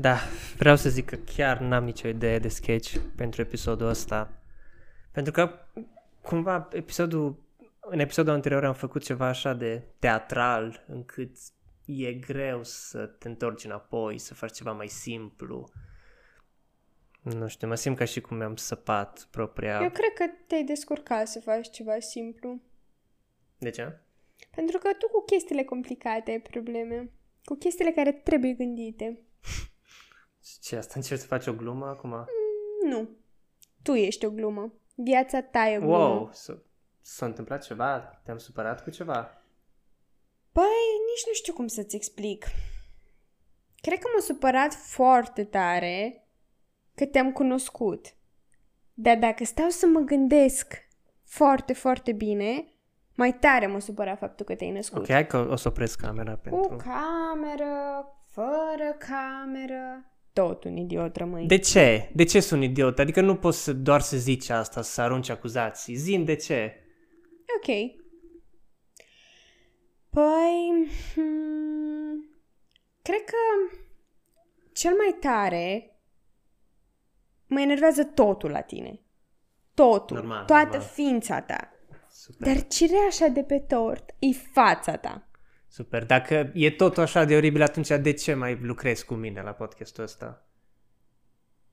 da, vreau să zic că chiar n-am nicio idee de sketch pentru episodul ăsta. Pentru că, cumva, episodul, în episodul anterior am făcut ceva așa de teatral, încât e greu să te întorci înapoi, să faci ceva mai simplu. Nu știu, mă simt ca și cum mi-am săpat propria... Eu cred că te-ai descurcat să faci ceva simplu. De ce? Pentru că tu cu chestiile complicate ai probleme. Cu chestiile care trebuie gândite. Ce, asta încerci să faci o glumă acum? Mm, nu. Tu ești o glumă. Viața ta e o glumă. Wow, s-a, s-a întâmplat ceva? Te-am supărat cu ceva? Păi, nici nu știu cum să-ți explic. Cred că m-a supărat foarte tare că te-am cunoscut. Dar dacă stau să mă gândesc foarte, foarte bine, mai tare mă supăra faptul că te-ai născut. Ok, hai că o să opresc camera pentru... Cu cameră, fără cameră, tot un idiot rămâi. De ce? De ce sunt idiot? Adică nu poți să, doar să zici asta, să arunci acuzații. Zim de ce? Ok. Păi, hmm, cred că cel mai tare mă enervează totul la tine. Totul. Normal, toată normal. ființa ta. Super. Dar cireașa de pe tort e fața ta. Super. Dacă e totul așa de oribil, atunci de ce mai lucrezi cu mine la podcastul ăsta?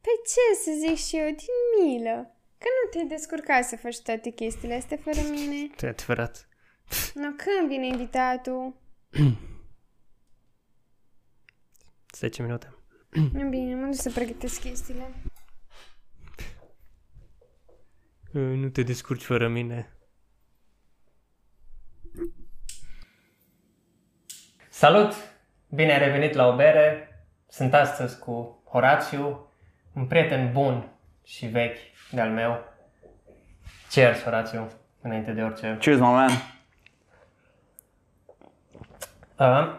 Păi ce să zic și eu, din milă. Că nu te-ai descurcat să faci toate chestiile astea fără mine. E adevărat. No, când vine invitatul? 10 minute. Nu bine, mă duc să pregătesc chestiile. Nu te descurci fără mine. Salut! Bine ai revenit la o bere. Sunt astăzi cu Horațiu, un prieten bun și vechi de-al meu. Cheers, Horațiu, înainte de orice. Cheers, my man. Uh,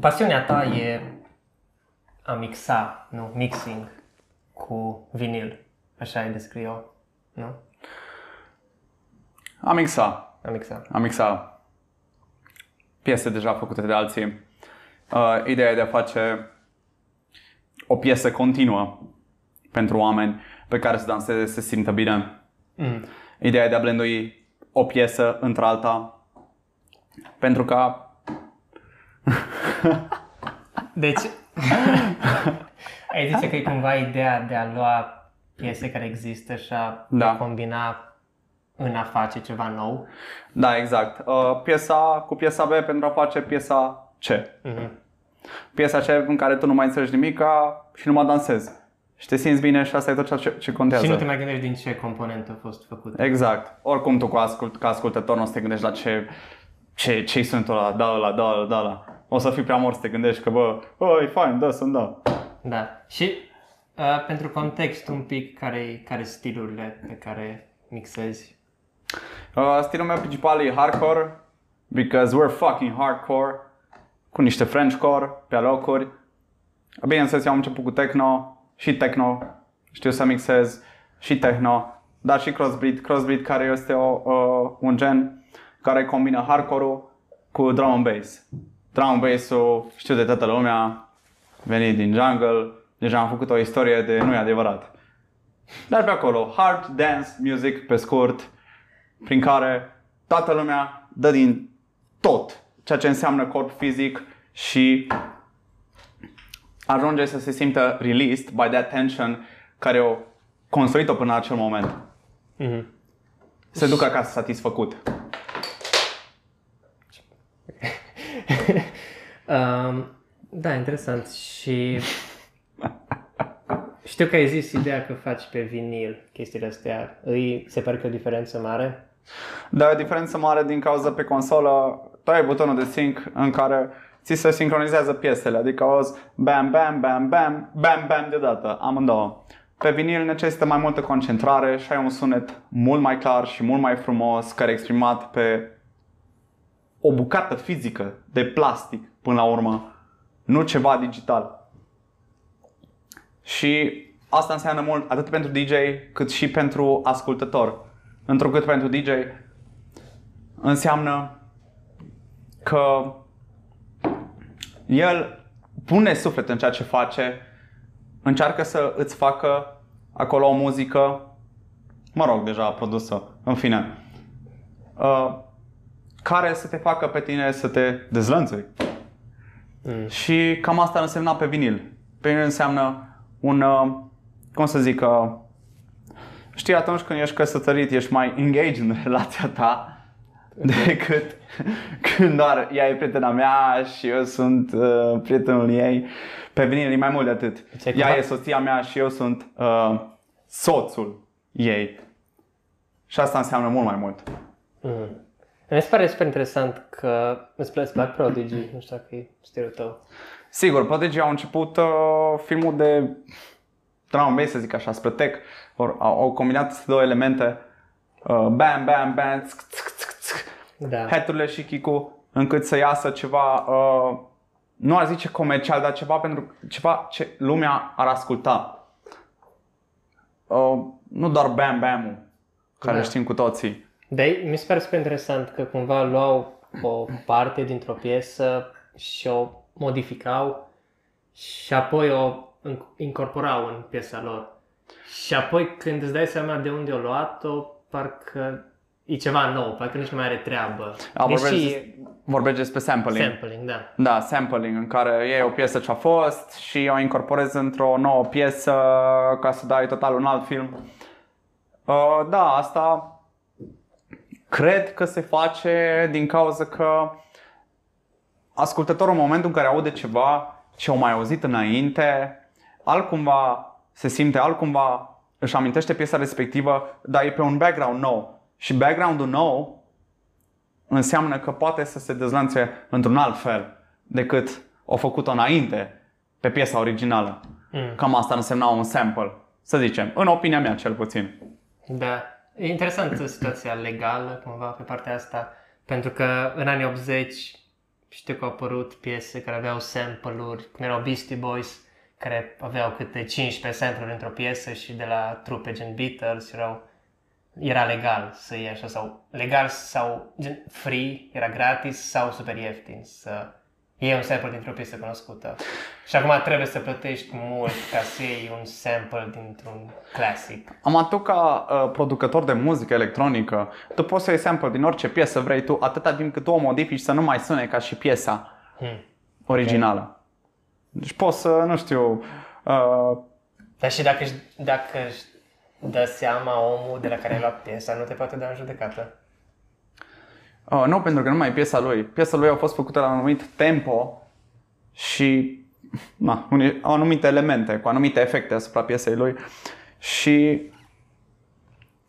pasiunea ta e a mixa, nu, mixing cu vinil. Așa ai descrie-o, nu? Am mixat. A mixa. Am mixat piese deja făcute de alții. Uh, ideea e de a face o piesă continuă pentru oameni pe care să danseze, să se simtă bine. Mm. Ideea e de a blendui o piesă într-alta pentru ca Deci, ai zice că e cumva ideea de a lua piese care există și a Da. a combina în a face ceva nou. Da, exact. Uh, piesa cu piesa B pentru a face piesa C. Mhm. Piesa C în care tu nu mai înțelegi nimica și nu mai dansezi. Și te simți bine și asta e tot ceea ce, ce contează. Și nu te mai gândești din ce componentă a fost făcută. Exact. Oricum tu cu ascult, ca ascultător nu o să te gândești la ce, ce, ce sunt ăla, da ăla, da ăla, da ăla. O să fii prea mort să te gândești că bă, bă, e fain, da, sunt da. Da. Și uh, pentru context un pic, care care stilurile pe care mixezi? Uh, stilul meu principal e hardcore, because we're fucking hardcore, cu niște Frenchcore pe locuri. Bineînțeles, eu am început cu techno și techno, știu să mixez și techno, dar și crossbreed, crossbreed care este o, uh, un gen care combină hardcore-ul cu drum and bass. Drum and bass-ul știu de toată lumea, venit din jungle, deja am făcut o istorie de nu e adevărat. Dar pe acolo, hard dance music pe scurt, prin care toată lumea dă din tot ceea ce înseamnă corp fizic și ajunge să se simtă released by that tension care o construit-o până la acel moment. Mhm. Se ducă acasă satisfăcut. Um, da, interesant. Și știu că ai zis ideea că faci pe vinil chestiile astea. Îi se pare că e o diferență mare? Dar e o diferență mare din cauza pe consolă, tu ai butonul de sync în care ți se sincronizează piesele, adică auzi bam, bam, bam, bam, bam, bam deodată, amândouă. Pe vinil necesită mai multă concentrare și ai un sunet mult mai clar și mult mai frumos, care e exprimat pe o bucată fizică de plastic până la urmă, nu ceva digital. Și asta înseamnă mult atât pentru DJ cât și pentru ascultător. Întrucât pentru DJ înseamnă că el pune suflet în ceea ce face încearcă să îți facă acolo o muzică, mă rog, deja produsă, în fine, uh, care să te facă pe tine să te dezlănțui. Mm. Și cam asta însemna pe vinil. Pe vinil înseamnă un, uh, cum să zic, uh, știi, atunci când ești căsătorit, ești mai engaged în relația ta decât când doar ea e prietena mea și eu sunt uh, prietenul ei. Pe vinil e mai mult de atât. Deci ai Ea cumva- e soția mea și eu sunt uh, soțul ei. Și asta înseamnă mult mai mult. Mm. Mi se pare super interesant că îți place Black Prodigy, nu știu dacă e stilul tău. Sigur, Prodigy au început uh, filmul de drum and bass, să zic așa, spre tech. Or, au, au combinat aceste două elemente, uh, bam, bam, bam, țc, țc, țc, țc, Da. head și kick încât să iasă ceva, uh, nu ar zice comercial, dar ceva pentru ceva ce lumea ar asculta. Uh, nu doar bam, bam care Da. știm cu toții. Dar mi se pare super interesant că cumva luau o parte dintr-o piesă și o modificau și apoi o in- incorporau în piesa lor. Și apoi când îți dai seama de unde o luat-o, parcă e ceva nou, parcă nici nu mai are treabă. A, Deși vorbești, e vorbești despre sampling. sampling, da. Da, sampling, în care iei o piesă ce a fost și o incorporezi într-o nouă piesă ca să dai total un alt film. Uh, da, asta cred că se face din cauza că ascultătorul în momentul în care aude ceva ce au mai auzit înainte, altcumva se simte, altcumva își amintește piesa respectivă, dar e pe un background nou. Și background-ul nou înseamnă că poate să se dezlănțe într-un alt fel decât o făcut-o înainte pe piesa originală. Mm. Cam asta însemna un sample, să zicem, în opinia mea cel puțin. Da. E interesantă situația legală, cumva, pe partea asta, pentru că în anii 80 știu că au apărut piese care aveau sample-uri, cum erau Beastie Boys, care aveau câte 15 sample-uri într-o piesă și de la trupe gen Beatles erau, era legal să iei așa sau legal sau gen free, era gratis sau super ieftin să iei un sample dintr-o piesă cunoscută. Și acum trebuie să plătești mult ca să iei un sample dintr-un classic. Am tu ca uh, producător de muzică electronică, tu poți să iei sample din orice piesă vrei tu, atâta timp cât tu o modifici să nu mai sune ca și piesa Hmm. originală. Deci poți să, nu știu, uh, Dar și dacă, își- dacă își dă seama omul de la care ai luat piesa, nu te poate da în judecată. Uh, nu, pentru că nu mai e piesa lui. Piesa lui a fost făcută la un anumit tempo și na, unii- au anumite elemente, cu anumite efecte asupra piesei lui și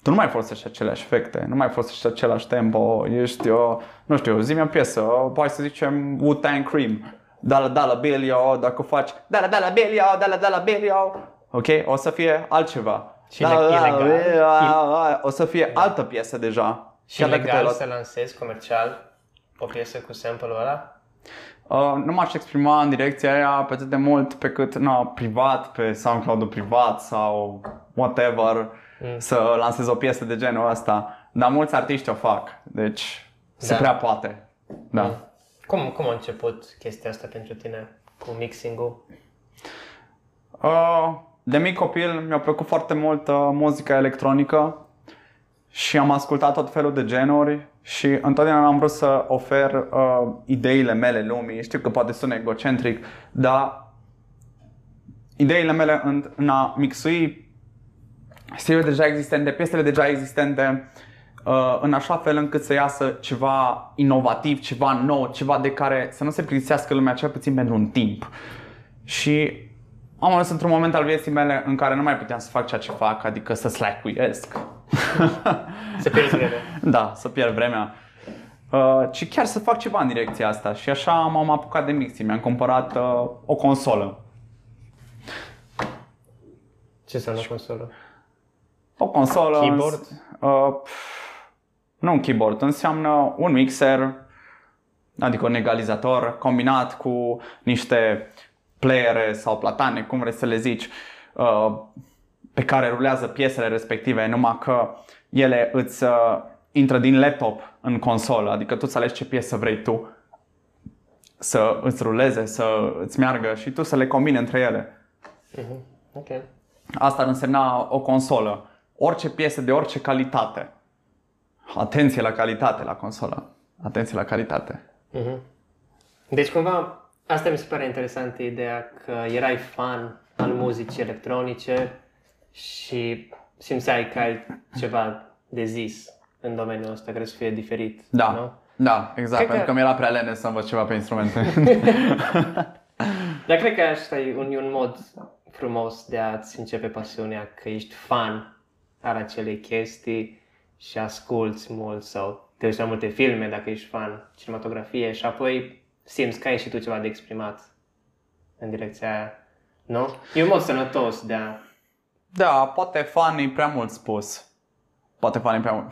tu nu mai folosești aceleași efecte, nu mai folosești același tempo, ești, o, nu știu, zi o piesă, o, hai să zicem Wu-Tang Cream, Dala Dala Bilio, dacă faci Dala Dala Bilio, Dala Dala Bilio, ok, o să fie altceva. Și Dala le- Dala ilegal? Bilio, O să fie altă piesă deja. Și Chiar dacă te-ai legal luat- să lansezi comercial o piesă cu sample-ul ăla? Uh, nu m-aș exprima în direcția aia pe atât de mult pe cât na, privat, pe SoundCloud-ul privat sau whatever, Mm. să lansez o piesă de genul ăsta. Dar mulți artiști o fac, deci se Da. prea poate. Da. Mm. Cum, cum a început chestia asta pentru tine cu mixing-ul? Uh, de mic copil mi-a plăcut foarte mult uh, muzica electronică și am ascultat tot felul de genuri și întotdeauna am vrut să ofer uh, ideile mele lumii. Știu că poate sună egocentric, dar ideile mele în, în a mixui stilurile deja existente, piesele deja existente, uh, în așa fel încât să iasă ceva inovativ, ceva nou, ceva de care să nu se plictisească lumea cel puțin pentru un timp. Și am ajuns într-un moment al vieții mele în care nu mai puteam să fac ceea ce fac, adică să slackuiesc. Să pierzi vreme. da, să pierd vremea. Uh, ci chiar să fac ceva în direcția asta și așa m-am apucat de mixing. Mi-am cumpărat uh, o consolă. Ce înseamnă consolă? O consolă. Keyboard? Uh, pf, nu un keyboard, înseamnă un mixer, adică un egalizator combinat cu niște playere sau platane, cum vrei să le zici, uh, pe care rulează piesele respective, numai că ele îți uh, intră din laptop în consolă, adică tu să alegi ce piesă vrei tu să îți ruleze, să îți meargă și tu să le combini între ele. Ok. Asta ar însemna o consolă. Orice piesă de orice calitate. Atenție la calitate la consolă. Atenție la calitate. Mhm. Deci cumva asta mi se pare interesantă ideea că erai fan al muzicii electronice și simțeai că ai ceva de zis în domeniul ăsta care să fie diferit. Da, Nu? da, exact, Cred pentru că- că mi-era prea lene să învăț ceva pe instrumente. Dar cred că asta e un, e un mod frumos de a-ți începe pasiunea, că ești fan al acelei chestii și asculți mult sau te uiți la multe filme dacă ești fan cinematografie și apoi simți că ai și tu ceva de exprimat în direcția aia. Nu? E un mod sănătos de a... da, poate fan e prea mult spus. Poate fan e prea mult.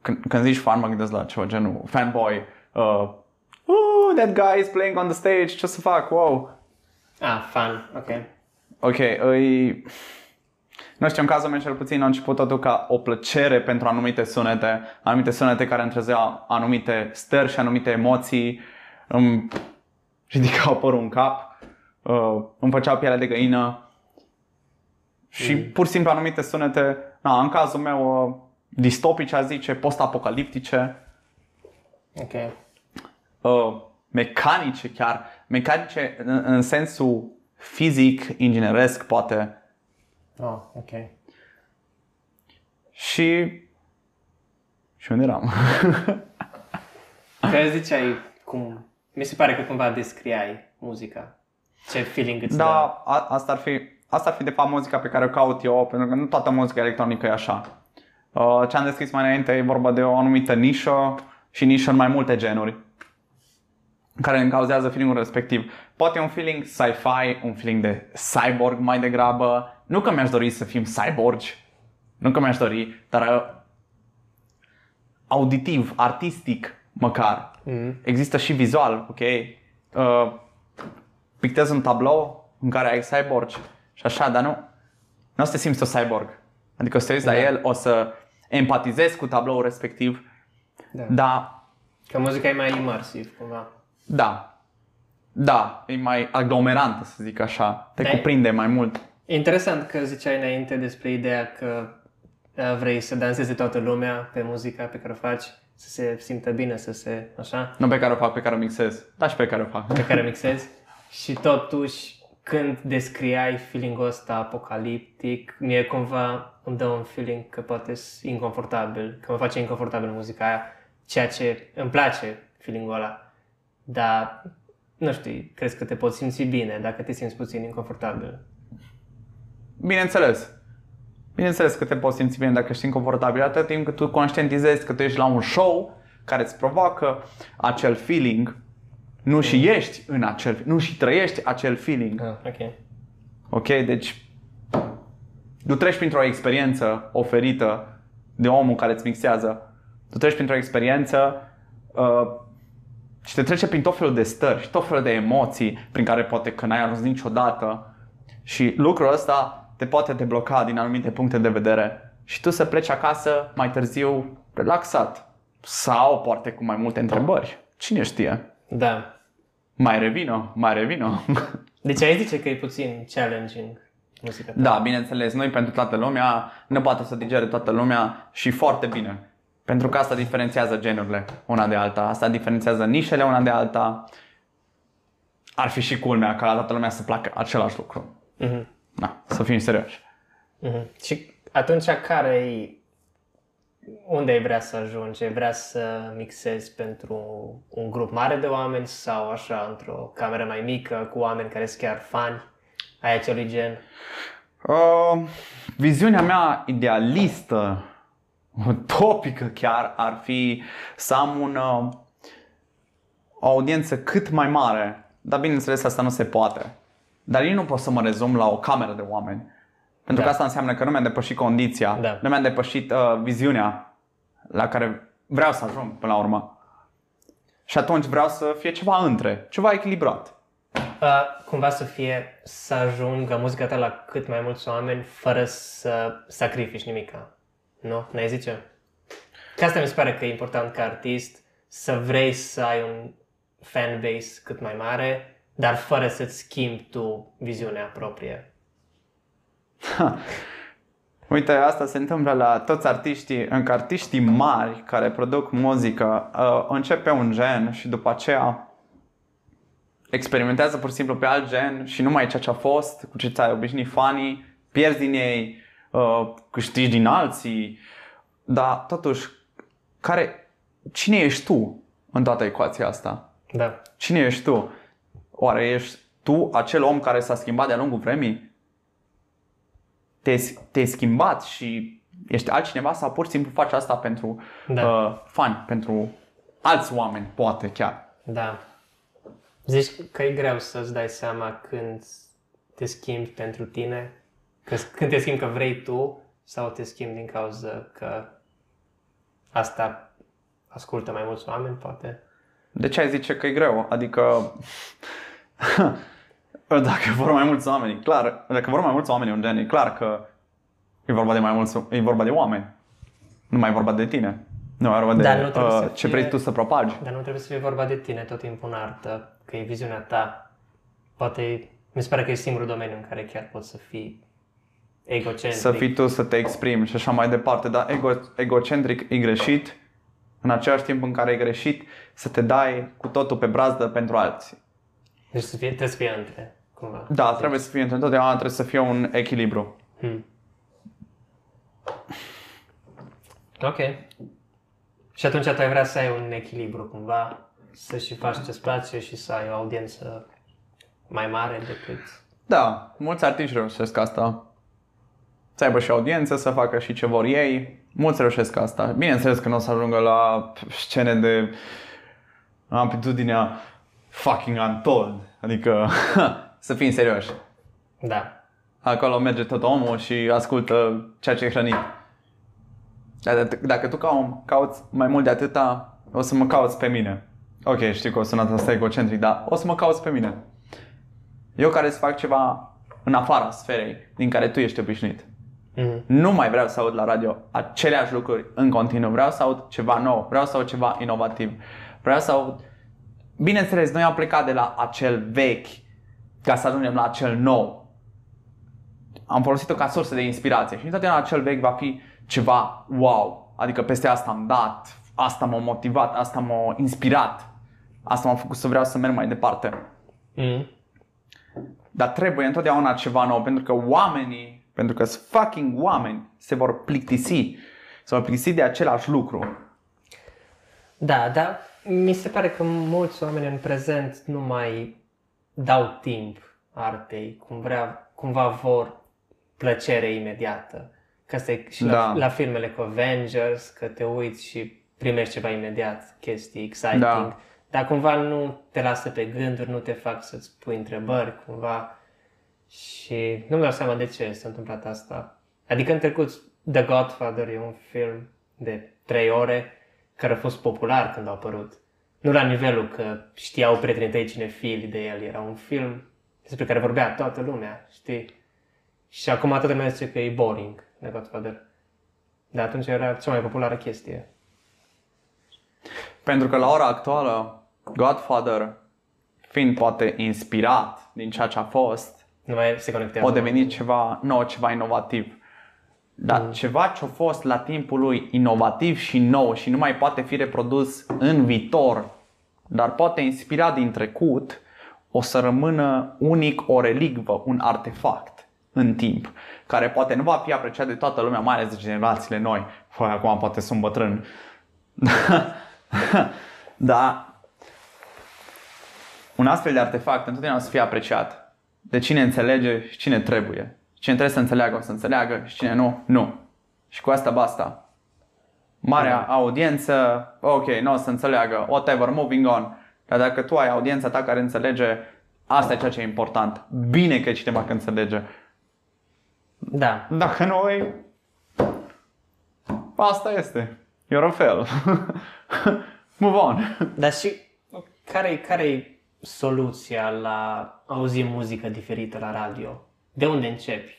Când, când zici fan, mă gândesc la ceva genul fanboy. Uh, oh, that guy is playing on the stage, ce să fac, wow. Ah, fan, ok. Ok, îi... Nu știu, în cazul meu cel puțin a început totul ca o plăcere pentru anumite sunete, anumite sunete care îmi trezeau anumite stări și anumite emoții, îmi ridicau părul în cap, uh, îmi făceau pielea de găină și pur și simplu anumite sunete, na, în cazul meu uh, distopice, aș zice, post-apocaliptice, Ok. uh, mecanice chiar, mecanice în, în sensul fizic, ingineresc poate, Oh, ok. Și... Și unde eram? Că ziceai cum... Mi se pare că cumva descriai muzica. Ce feeling îți dă. da, a, asta, ar fi, asta ar fi de fapt muzica pe care o caut eu, pentru că nu toată muzica electronică e așa. Uh, ce am descris mai înainte e vorba de o anumită nișă și nișă în mai multe genuri care îmi cauzează feeling-ul respectiv. Poate un feeling sci-fi, un feeling de cyborg mai degrabă. Nu că mi-aș dori să fim cyborgi, nu că mi-aș dori, dar uh, auditiv, artistic măcar. Mm. Există și vizual, ok? Uh, pictezi un tablou în care ai cyborgi și așa, dar nu, nu o să te simți o cyborg. Adică o să te uiți la Da. el, o să empatizezi cu tabloul respectiv, Da. dar Că muzica e mai imersiv, cumva. da, da, e mai aglomerantă, să zic așa, te Da. cuprinde mai mult. E interesant că ziceai înainte despre ideea că uh, vrei să danseze toată lumea pe muzica pe care o faci, să se simtă bine, să se, așa, Nu pe care o fac, pe care o mixez, dar și pe care o fac. pe care mixezi. Și totuși, când descriai feeling-ul ăsta apocaliptic, mie cumva îmi dă un feeling că poate sunt inconfortabil, că mă face inconfortabil muzica aia, ceea ce îmi place feeling-ul ăla. Dar, nu știu, crezi că te poți simți bine dacă te simți puțin inconfortabil. Bineînțeles. Bineînțeles că te poți simți bine dacă ești inconfortabil atât timp cât tu conștientizezi că tu ești la un show care îți provoacă acel feeling, nu și ești în acel, nu și trăiești acel feeling. Ah, ok. Ok? Deci tu treci printr-o experiență oferită de omul care îți mixează. Tu treci printr-o experiență uh, și te trece prin tot felul de stări și tot felul de emoții prin care poate că n-ai ajuns niciodată. Și lucrul ăsta te poate debloca din anumite puncte de vedere și tu să pleci acasă mai târziu relaxat. Sau poate cu mai multe întrebări. Cine știe? Da. Mai revină, mai revină. Deci ai zice că e puțin challenging muzica ta. Da, bineînțeles, nu e pentru toată lumea, nu poate să digere toată lumea și foarte bine. Pentru că asta diferențiază genurile una de alta, asta diferențiază nișele una de alta. Ar fi și culmea ca la toată lumea să placă același lucru. Mhm. Da, să fim serioși. Mhm. Și atunci care e unde ai vrea să ajungi? Ai vrea să mixezi pentru un grup mare de oameni sau așa într-o cameră mai mică cu oameni care sunt chiar fani ai acelui gen? Uh, viziunea mea idealistă, utopică chiar, ar fi să am un, uh, o audiență cât mai mare. Dar bineînțeles asta nu se poate. Dar eu nu pot să mă rezum la o cameră de oameni. Pentru Da. că asta înseamnă că nu mi-am depășit condiția, Da. nu mi-am depășit uh, viziunea la care vreau să ajung până la urmă. Și atunci vreau să fie ceva între, ceva echilibrat. Uh, cumva să fie să ajungă muzica ta la cât mai mulți oameni fără să sacrifici nimica. Nu? N-ai zice? Că asta mi se pare că e important ca artist să vrei să ai un fanbase cât mai mare, dar fără să-ți schimbi tu viziunea proprie. Uite, asta se întâmplă la toți artiștii, încă artiștii mari care produc muzică, uh, începe un gen și după aceea experimentează pur și simplu pe alt gen și nu mai e ceea ce a fost, cu ce ți-ai obișnuit fanii, pierzi din ei, uh, câștigi din alții, dar totuși, care, cine ești tu în toată ecuația asta? Da. Cine ești tu? Oare ești tu acel om care s-a schimbat de-a lungul vremii? Te-ai, te-ai schimbat și ești altcineva sau pur și simplu faci asta pentru Da. uh, fani, pentru alți oameni, poate chiar. Da. Zici că e greu să-ți dai seama când te schimbi pentru tine? Că, când te schimbi că vrei tu sau te schimbi din cauza că asta ascultă mai mulți oameni, poate? De ce ai zice că e greu? Adică dacă vor mai mulți oameni, clar, dacă vor mai mulți oameni un gen, e clar că e vorba de mai mulți, e vorba de oameni. Nu mai e vorba de tine. Nu mai e vorba de Dar nu trebuie uh, să ce fie- vrei tu să propagi. Dar nu trebuie să fie vorba de tine tot timpul în artă, că e viziunea ta. Poate, mi se pare că e singurul domeniu în care chiar poți să fii egocentric. Să fii tu să te exprimi și așa mai departe, dar ego, egocentric e greșit, în același timp în care e greșit să te dai cu totul pe brazdă pentru alții. Deci să fie, trebuie să fie între, cumva. Da, trebuie să fie întotdeauna trebuie să fie un echilibru. Hmm. Ok. Și atunci tu ai vrea să ai un echilibru cumva, să și faci ce-ți place și să ai o audiență mai mare decât... Da, mulți artiști reușesc asta. Să aibă și audiență, să facă și ce vor ei. Mulți reușesc asta. Bineînțeles că nu o să ajungă la scene de amplitudinea fucking untold. Adică să fim serioși. Da. Acolo merge tot omul și ascultă ceea ce e hrănit. Dar d- dacă tu ca om cauți mai mult de atâta, o să mă cauți pe mine. Ok, știu că o sunat asta egocentric, dar o să mă cauți pe mine. Eu care să fac ceva în afara sferei din care tu ești obișnuit. Mm. Nu mai vreau să aud la radio aceleași lucruri în continuu. Vreau să aud ceva nou, vreau să aud ceva inovativ. Vreau să aud... Bineînțeles, noi am plecat de la acel vechi ca să ajungem la acel nou. Am folosit-o ca sursă de inspirație și întotdeauna acel vechi va fi ceva wow. Adică peste asta am dat, asta m-a motivat, asta m-a inspirat, asta m-a făcut să vreau să merg mai departe. Mm. Dar trebuie întotdeauna ceva nou, pentru că oamenii, pentru că sunt fucking oameni, se vor plictisi. Se vor plictisi de același lucru. Da, dar mi se pare că mulți oameni în prezent nu mai dau timp artei, cum vrea, cumva vor plăcere imediată. Că asta e și la, Da. la filmele cu Avengers, că te uiți și primești ceva imediat, chestii exciting. Da. Dar cumva nu te lasă pe gânduri, nu te fac să-ți pui întrebări, cumva. Și nu-mi dau seama de ce s-a întâmplat asta. Adică în trecut, The Godfather e un film de trei ore care a fost popular când a apărut. Nu la nivelul că știau prietenii tăi cine fili de el. Era un film despre care vorbea toată lumea, știi? Și acum toată lumea zice că e boring, The Godfather. Dar atunci era cea mai populară chestie. Pentru că la ora actuală, Godfather, fiind poate inspirat din ceea ce a fost, Nu mai se conectează. a devenit ceva nou, ceva inovativ. Dar Mm. ceva ce a fost la timpul lui inovativ și nou și nu mai poate fi reprodus în viitor, dar poate inspira din trecut, o să rămână unic o relicvă, un artefact în timp, care poate nu va fi apreciat de toată lumea, mai ales de generațiile noi. Fă, acum poate sunt bătrân. Dar un astfel de artefact întotdeauna o să fie apreciat de cine înțelege și cine trebuie. Cine trebuie să înțeleagă o să înțeleagă și cine nu, nu. Și cu asta basta. Marea audiență, ok, nu o să înțeleagă, whatever, moving on. Dar dacă tu ai audiența ta care înțelege, asta e ceea ce e important. Bine că e cineva că înțelege. Da. Dacă nu e... Asta este. You're a fail. Move on. Dar și care care e soluția la auzi muzică diferită la radio? De unde începi?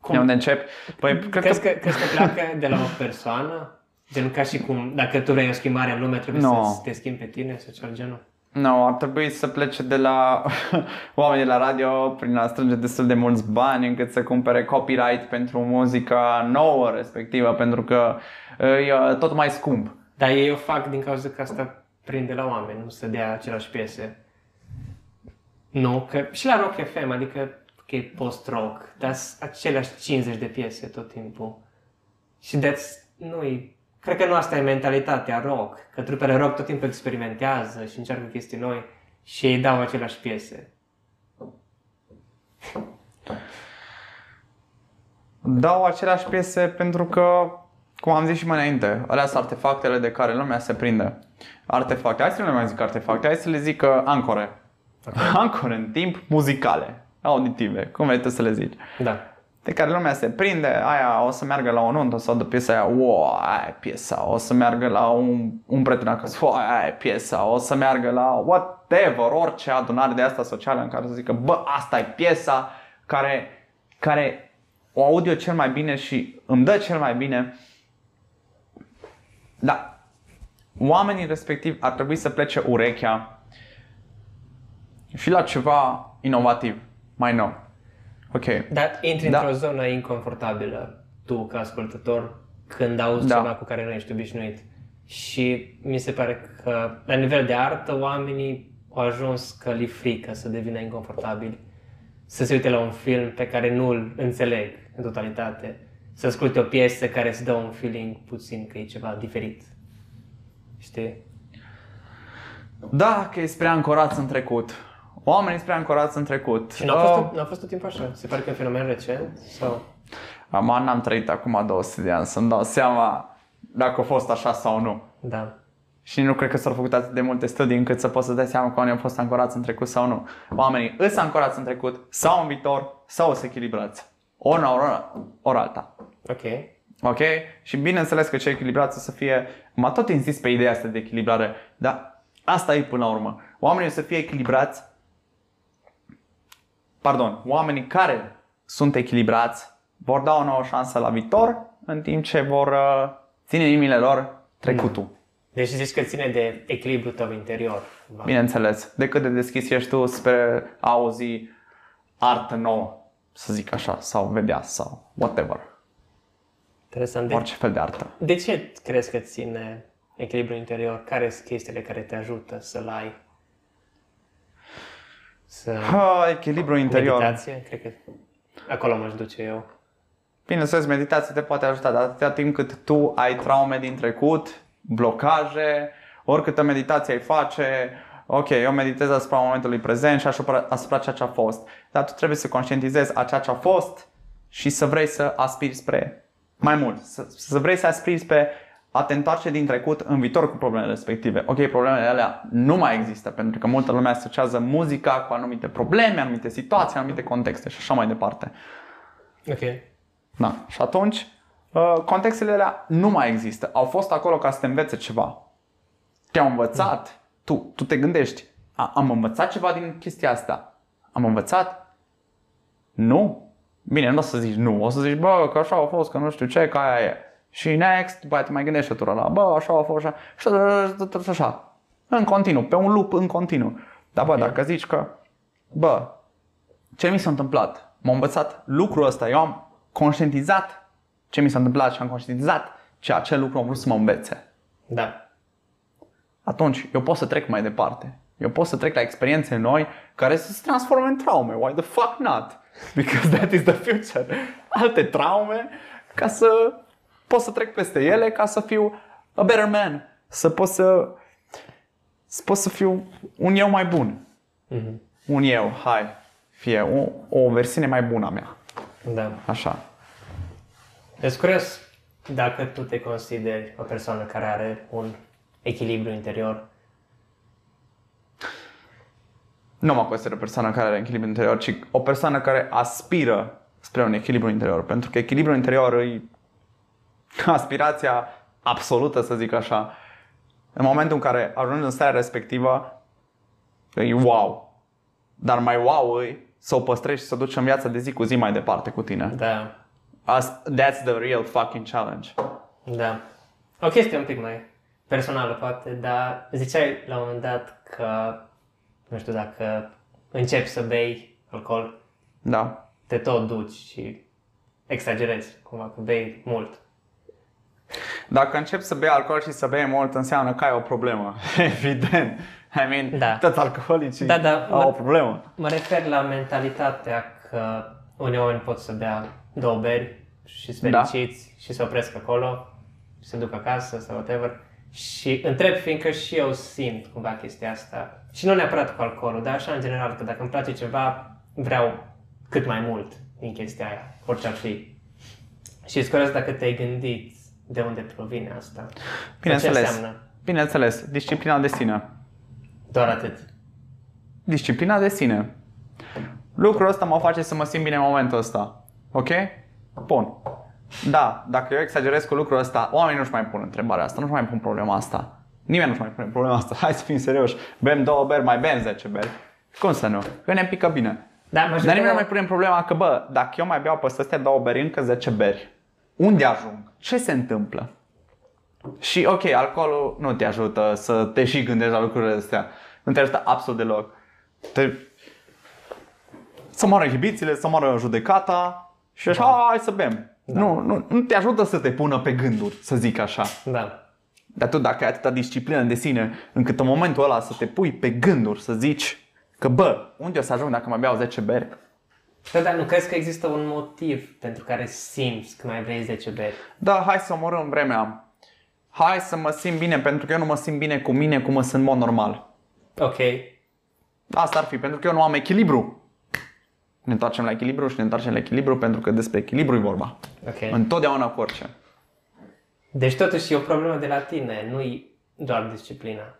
Cum? De unde începi? Păi, cred crezi, că... că... crezi că pleacă de la o persoană? Gen ca și cum, dacă tu vrei o schimbare în lume, trebuie No. să te schimbi pe tine sau cel genul? Nu, ar trebui să plece de la oamenii de la radio prin a strânge destul de mulți bani încât să cumpere copyright pentru muzica nouă respectivă, pentru că e tot mai scump. Dar ei o fac din cauza că asta prinde la oameni, nu să dea aceleași piese. Nu, că și la Rock FM, adică că e post-rock, dar sunt aceleași 50 de piese tot timpul. Și that's, nu cred că nu asta e mentalitatea rock, că trupele rock tot timpul experimentează și încearcă chestii noi și ei dau aceleași piese. Dau aceleași piese pentru că, cum am zis și mai înainte, alea sunt artefactele de care lumea se prinde. Artefacte, hai să nu le mai zic artefacte, hai să le zic uh, ancore. Okay. Ancore în timp muzicale auditive, cum vrei să le zici. Da. De care lumea se prinde, aia o să meargă la o nuntă sau de piesa aia, wow, aia e piesa, o să meargă la un, un prieten acasă, wow, aia e piesa, o să meargă la whatever, orice adunare de asta socială în care să zică, bă, asta e piesa care, care o aud eu cel mai bine și îmi dă cel mai bine. Da, oamenii respectiv ar trebui să plece urechea și la ceva inovativ mai nou. Ok. Dar intri da. într-o zonă inconfortabilă, tu ca ascultător, când auzi da. ceva cu care nu ești obișnuit. Și mi se pare că, la nivel de artă, oamenii au ajuns că li frică să devină inconfortabili. Să se uite la un film pe care nu îl înțeleg în totalitate. Să asculte o piesă care îți dă un feeling puțin că e ceva diferit. Știi? Da, că e spre ancorat în trecut oamenii spre ancorați în trecut. Și n-a fost, uh, n-a fost tot timpul așa? Se pare că e un fenomen recent? Sau? Am n-am trăit acum 200 de ani să-mi dau seama dacă a fost așa sau nu. Da. Și nu cred că s-au făcut atât de multe studii încât să poți să dai seama că oamenii au fost ancorați în trecut sau nu. Oamenii îs ancorați în trecut sau în viitor sau se echilibrați. Ori una, ori, ori alta. Ok. Ok? Și bineînțeles că cei echilibrați o să fie... M-a tot insist pe ideea asta de echilibrare, dar asta e până la urmă. Oamenii o să fie echilibrați pardon, oamenii care sunt echilibrați vor da o nouă șansă la viitor, în timp ce vor uh, ține inimile lor trecutul. Mm. Deci zici că ține de echilibru tău interior. Bineînțeles. De cât de deschis ești tu spre a auzi artă nouă, să zic așa, sau vedea, sau whatever. Interesant. De... Orice fel de artă. De ce crezi că ține echilibru interior? Care sunt chestiile care te ajută să-l ai? Să... Ha, echilibru interior. Meditație, cred că acolo m-aș duce eu. Bineînțeles, meditația te poate ajuta, dar atâta timp cât tu ai traume din trecut, blocaje, oricâtă meditație ai face, ok, eu meditez asupra momentului prezent și asupra, asupra ceea ce a fost. Dar tu trebuie să conștientizezi a ceea ce a fost și să vrei să aspiri spre mai mult. Să, să vrei să aspiri spre a te întoarce din trecut în viitor cu problemele respective. Ok, problemele alea nu mai există pentru că multă lume asociază muzica cu anumite probleme, anumite situații, anumite contexte și așa mai departe. Ok. Da. Și atunci, uh, contextele alea nu mai există. Au fost acolo ca să te învețe ceva. Te-au învățat. Mm. Tu, tu te gândești, a, am învățat ceva din chestia asta. Am învățat? Nu. Bine, nu o să zici nu. O să zici, bă, că așa a fost, că nu știu ce, că aia e și next, după te mai gândești și la, bă, așa a fost așa, și tot așa, în continuu, pe un loop în continuu. Dar bă, dacă zici că, bă, ce mi s-a întâmplat? M-a învățat lucrul ăsta, eu am conștientizat ce mi s-a întâmplat și am conștientizat ce acel lucru am vrut să mă învețe. Da. Atunci, eu pot să trec mai departe. Eu pot să trec la experiențe noi care să se transforme în traume. Why the fuck not? Because that is the future. Alte traume ca să pot să trec peste ele ca să fiu a better man, să pot să, să pot să fiu un eu mai bun. Mm-hmm. Un eu, hai, fie o, o versiune mai bună a mea. Da. Așa. Ești curios dacă tu te consideri o persoană care are un echilibru interior? Nu mă consider o persoană care are echilibru interior, ci o persoană care aspiră spre un echilibru interior. Pentru că echilibru interior e aspirația absolută, să zic așa, în momentul în care ajungi în starea respectivă, e wow. Dar mai wow e să o păstrezi și să o duci în viața de zi cu zi mai departe cu tine. Da. That's the real fucking challenge. Da. O chestie un pic mai personală, poate, dar ziceai la un moment dat că, nu știu, dacă începi să bei alcool, Da. te tot duci și exagerezi, cumva, că bei mult. Dacă încep să bei alcool și să bei mult, înseamnă că ai o problemă. Evident. I mean, Da. toți alcoholicii Da, da, au mă- o problemă. Mă refer la mentalitatea că unii oameni pot să bea două beri și sunt Da. fericiți și se opresc acolo și se duc acasă sau whatever. Și întreb fiindcă și eu simt cumva chestia asta. Și nu neapărat cu alcoolul, dar așa în general, că dacă îmi place ceva, vreau cât mai mult din chestia aia, orice ar fi. Și sunt curios dacă te-ai gândit de unde provine asta. Sau Ce Bineînțeles. înseamnă? Bineînțeles, disciplina de sine. Doar atât. Disciplina de sine. Lucrul ăsta mă face să mă simt bine în momentul ăsta. Ok? Bun. Da, dacă eu exagerez cu lucrul ăsta, oamenii nu-și mai pun întrebarea asta, nu-și mai pun problema asta. Nimeni nu-și mai pune problema asta. Hai să fim serioși. Bem două beri, mai bem 10 beri. Cum să nu? Că ne pică bine. Da, Dar majoritatea- nimeni nu mai pune problema că, bă, dacă eu mai beau peste astea două beri, încă 10 beri, unde ajung? Ce se întâmplă? Și, ok, alcoolul nu te ajută să te și gândești la lucrurile astea. Nu te ajută absolut deloc. Te... Să moară inhibițiile, să moară judecata și așa, hai să bem. Nu, nu, nu te ajută să te pună pe gânduri, să zic așa. Da. Dar tu dacă ai atâta disciplină de sine, încât în momentul ăla să te pui pe gânduri, să zici că, bă, unde o să ajung dacă mai beau 10 beri? Da, dar nu crezi că există un motiv pentru care simți că mai vrei 10 beri? Da, hai să omorâm vremea. Hai să mă simt bine, pentru că eu nu mă simt bine cu mine cum mă sunt în mod normal. Ok. Asta ar fi, pentru că eu nu am echilibru. Ne întoarcem la echilibru și ne întoarcem la echilibru pentru că despre echilibru e vorba. Ok. Întotdeauna cu orice. Deci totuși e o problemă de la tine, nu-i doar disciplina.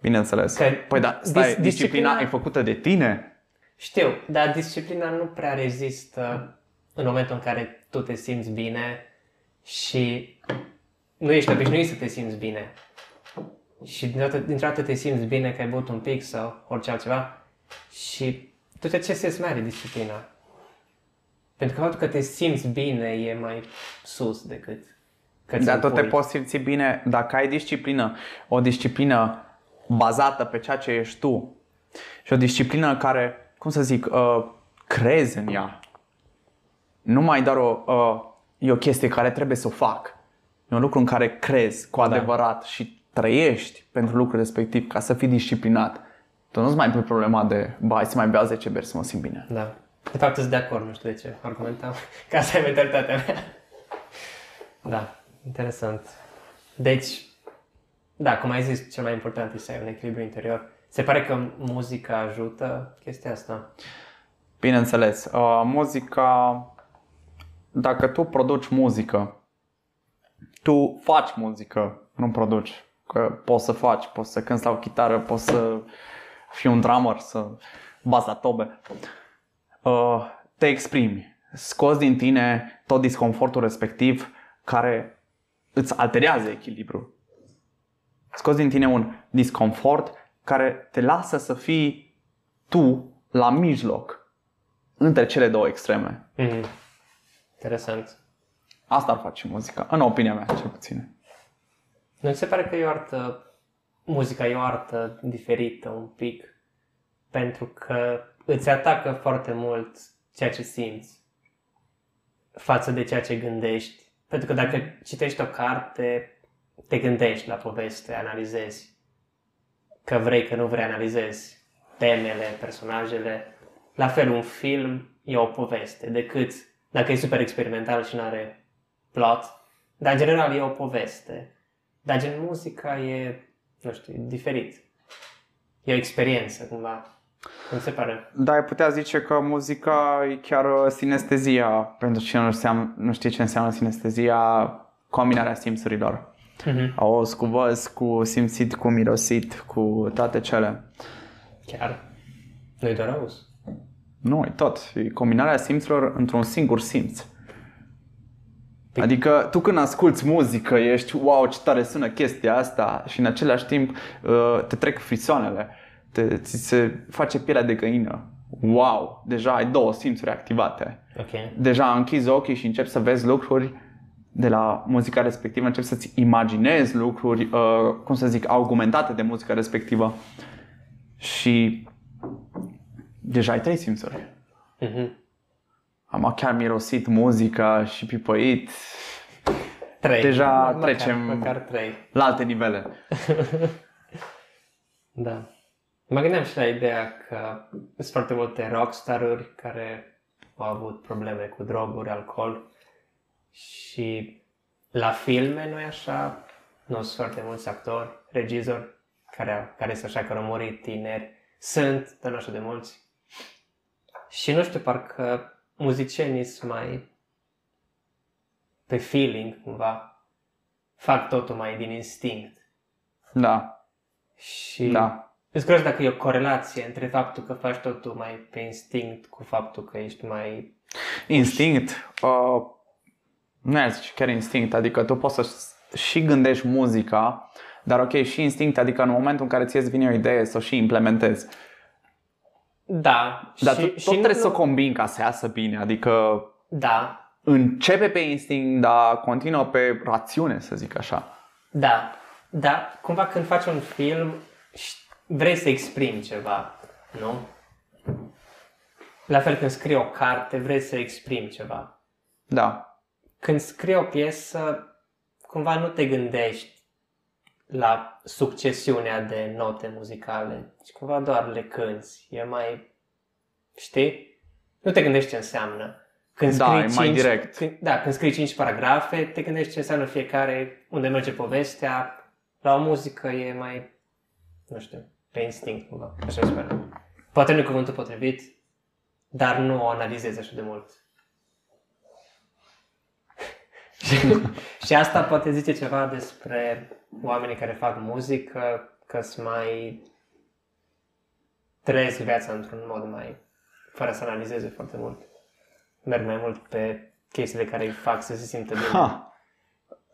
Bineînțeles. Că păi da, stai, dis- disciplina, disciplina- e făcută de tine? Știu, dar disciplina nu prea rezistă în momentul în care tu te simți bine și nu ești obișnuit să te simți bine. Și dintr-o dată- dintr-o dată te simți bine că ai băut un pic sau orice altceva și tu te ce să mai are disciplina. Pentru că faptul că te simți bine e mai sus decât că ți-l Dar tot te pui. poți simți bine dacă ai disciplină. O disciplină bazată pe ceea ce ești tu. Și o disciplină care, cum să zic, uh, crezi în ea. Nu mai doar o, uh, e o chestie care trebuie să o fac. E un lucru în care crezi cu adevărat și trăiești pentru lucrul respectiv ca să fii disciplinat. Tu nu-ți mai pui problema de, bă, hai să mai beau 10 beri să mă simt bine. Da. De fapt, sunt de acord, nu știu de ce argumentam. Ca asta e mentalitatea mea. Da, interesant. Deci, da, cum ai zis, cel mai important este să ai un echilibru interior. Se pare că muzica ajută chestia asta. Bineînțeles, uh, muzica, dacă tu produci muzică, tu faci muzică, nu produci. Că poți să faci, poți să cânti la o chitară, poți să fii un drummer, să bați la tobe. Uh, te exprimi, scoți din tine tot disconfortul respectiv care îți alterează echilibru. Scoți din tine un disconfort care te lasă să fii tu la mijloc între cele două extreme. Mm-hmm. Interesant. Asta ar face muzica, în opinia mea, cel puțin. Nu ți se pare că e o artă, muzica e o artă diferită un pic? Pentru că îți atacă foarte mult ceea ce simți față de ceea ce gândești. Pentru că dacă citești o carte, te gândești la poveste, analizezi. Că vrei, că nu vrei, analizezi temele, personajele. La fel, un film e o poveste, decât dacă e super experimental și nu are plot. Dar, în general, e o poveste. Dar, gen, muzica e, nu știu, e diferit. E o experiență, cumva. Nu se pare? Da, ai putea zice că muzica e chiar uh, sinestezia. Pentru cine nu, seam, nu știe ce înseamnă sinestezia, combinarea simțurilor. Mhm. Auz cu văz, cu simțit, cu mirosit, cu toate cele. Chiar. Nu-i doar auz. Nu, e tot. E combinarea simțurilor într-un singur simț. Adică tu când asculti muzică ești, wow, ce tare sună chestia asta și în același timp uh, te trec frisoanele, te, ți se face pielea de găină. Wow, deja ai două simțuri activate. Ok. Deja închizi ochii și începi să vezi lucruri de la muzica respectivă, începi să-ți imaginezi lucruri, uh, cum să zic, argumentate de muzica respectivă. și deja ai trei simțuri. Mhm. Am chiar mirosit muzica și pipăit Trei. Deja Măcar- trecem- Măcar trei. la alte nivele. Da. Mă gândeam și la ideea că sunt foarte multe rockstar-uri care au avut probleme cu droguri, alcool și la filme, nu așa? Nu sunt foarte mulți actori, regizori care, care sunt așa că au murit tineri. Sunt, dar nu așa de mulți. Și nu știu, parcă muzicienii sunt mai pe feeling, cumva. Fac totul mai din instinct. Da, Și da. Îți curios dacă e o corelație între faptul că faci totul mai pe instinct cu faptul că ești mai... Instinct, uh, nu ai zice chiar instinct, adică tu poți să și gândești muzica, dar ok, și instinct, adică în momentul în care ți vine o idee să o și implementezi. Da. Dar și, tu, tot și trebuie nu- să o combini ca să iasă bine, adică Da, începe pe instinct, dar continuă pe rațiune, să zic așa. da. Da, cumva când faci un film ș- vrei să exprimi ceva, nu? La fel când scrii o carte, vrei să exprimi ceva. Da, Când scrii o piesă, cumva nu te gândești la succesiunea de note muzicale, ci cumva doar le cânti. E mai, știi? Nu te gândești ce înseamnă. Când Da, scrii e mai cinci, direct. Când, da, când scrii cinci paragrafe, te gândești ce înseamnă fiecare, unde merge povestea. La o muzică e mai, nu știu, pe instinct cumva, așa sper. Poate nu e cuvântul potrivit, dar nu o analizezi așa de mult. Și, și asta poate zice ceva despre oamenii care fac muzică, că sunt mai trăiesc viața într-un mod mai, fără să analizeze foarte mult. Merg mai mult pe chestiile care îi fac să se simtă bine. Ha.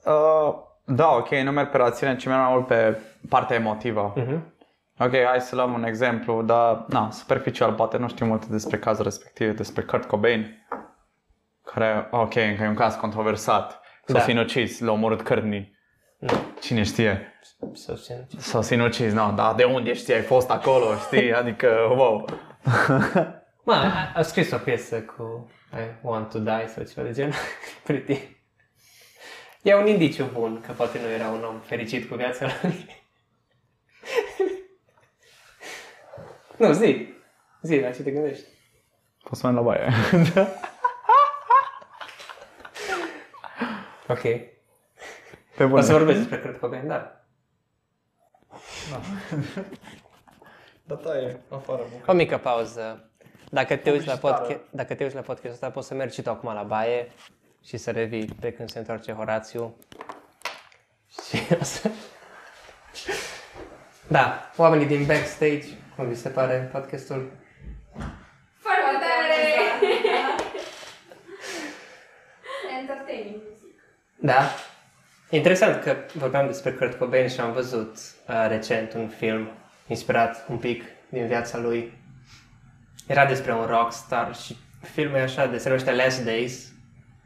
Uh, da, ok, nu merg pe rațiune, ci merg mai mult pe partea emotivă. Mhm. Ok, hai să luăm un exemplu, dar na, superficial, poate nu știu multe despre cazul respectiv, despre Kurt Cobain, care, ok, încă e un caz controversat. S-a Da. sinucis, l-a omorât cărnii. Nu, Cine știe? să simt. S-a sinucis, nu, dar de unde știi, ai fost acolo, știi? Adică, wow. Mă, a, a scris o piesă cu I Want to Die sau ceva de genul. Pretty. E un indiciu bun că poate nu era un om fericit cu viața lui. nu, zi. Zi, la ce te gândești? Poți să merg la baie. Ok. Pe O bune. să vorbesc despre Kurt Cobain, da. Da, taie, afară, O mică pauză. Dacă te, uiți la Publicitară. podca- dacă te uiți la podcastul ăsta, poți să mergi și tu acum la baie și să revii pe când se întoarce Horațiu. Și o să... Da, oamenii din backstage, cum vi se pare podcastul? Foarte tare! Entertaining. Da. Interesant că vorbeam despre Kurt Cobain și am văzut uh, recent un film inspirat un pic din viața lui. Era despre un rockstar și filmul e așa, de se numește Last Days,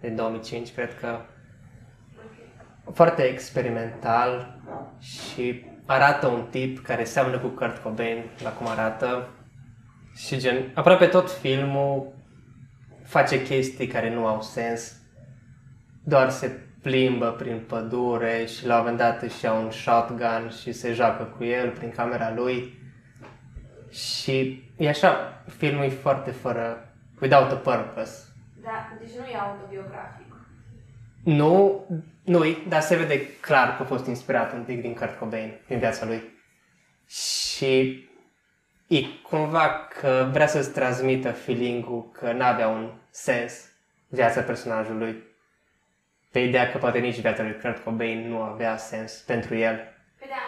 de 2005, cred că. Foarte experimental și arată un tip care seamănă cu Kurt Cobain, la cum arată. Și gen, aproape tot filmul face chestii care nu au sens doar se plimbă prin pădure și la un moment dat își ia un shotgun și se joacă cu el prin camera lui. Și e așa, filmul e foarte fără, without a purpose. Da, deci nu e autobiografic. Nu, nu dar se vede clar că a fost inspirat un pic din Kurt Cobain, din viața lui. Și e cumva că vrea să-ți transmită feeling-ul că n-avea un sens viața personajului. Pe ideea că poate nici viața lui Kurt Cobain nu avea sens pentru el. Păi da,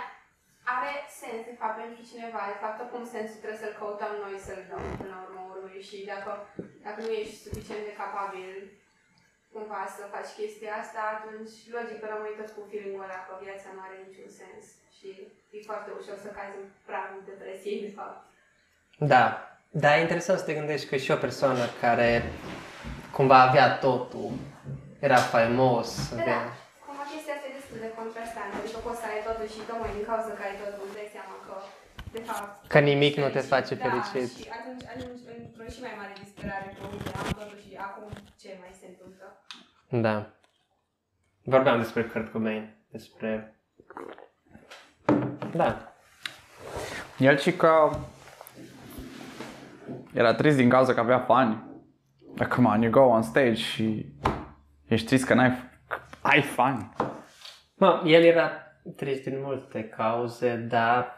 are sens, de fapt, pentru cineva. De fapt, cum sensul trebuie să-l căutăm noi să-l dăm până la urmă urmei și dacă, dacă nu ești suficient de capabil cumva să faci chestia asta, atunci logic că rămâi tot cu feeling-ul ăla că viața nu are niciun sens și e foarte ușor să cazi în praf în depresie, de fapt. Da, dar e interesant să te gândești că și o persoană care cumva avea totul, era faimos, Da, avea... da. Cumva chestia asta e destul de contrastantă. Adică poți să ai totul și tocmai din cauza că ai totul îți dai seama că de fapt... Că nimic nu te fericit. face da, fericit. și atunci ajungi într-o și mai mare disperare că uite, am totul și acum ce mai se întâmplă? Da. Vorbeam despre Kurt Cobain, despre... Da. El și că era trist din cauza că avea fani. Dar come on, you go on stage și ești trist că n-ai ai fani. Mă, el era trist din multe cauze, dar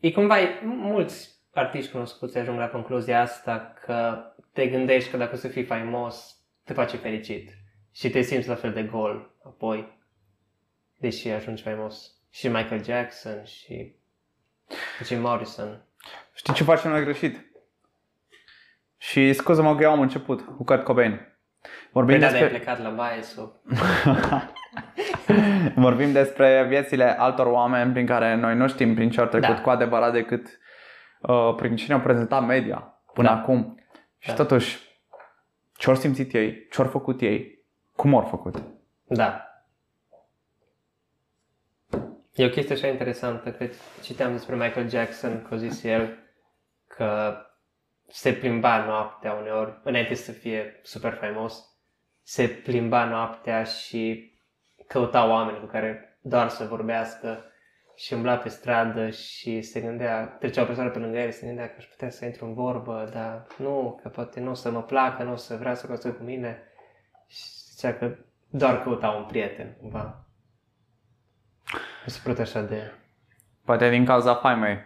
e cumva, mulți artiști cunoscuți ajung la concluzia asta că te gândești că dacă o să fii faimos, te face fericit. Și te simți la fel de gol apoi, deși ajungi faimos. Și Michael Jackson și Jim Morrison. Știi ce facem noi greșit? Și scuză-mă că eu am început cu Kurt Cobain. Vorbim Păi da, dar ai despre, plecat la baie sau... vorbim despre viețile altor oameni prin care noi nu știm prin ce au trecut Da. cu adevărat decât uh, prin cine au prezentat media până Da. acum. Și Da. totuși, ce-au simțit ei, ce-au făcut ei, cum au făcut. Da. E o chestie așa interesantă, că citeam despre Michael Jackson, că a zis el că se plimba noaptea uneori, înainte să fie super faimos, se plimba noaptea și căuta oameni cu care doar să vorbească și umbla pe stradă și se gândea, trecea o persoană pe lângă el, se gândea că aș putea să intru în vorbă, dar nu, că poate nu o să mă placă, nu o să vrea să căsătorie cu mine. Și zicea că doar căuta un prieten, cumva. Mi se părut așa de... Poate din cauza faimei.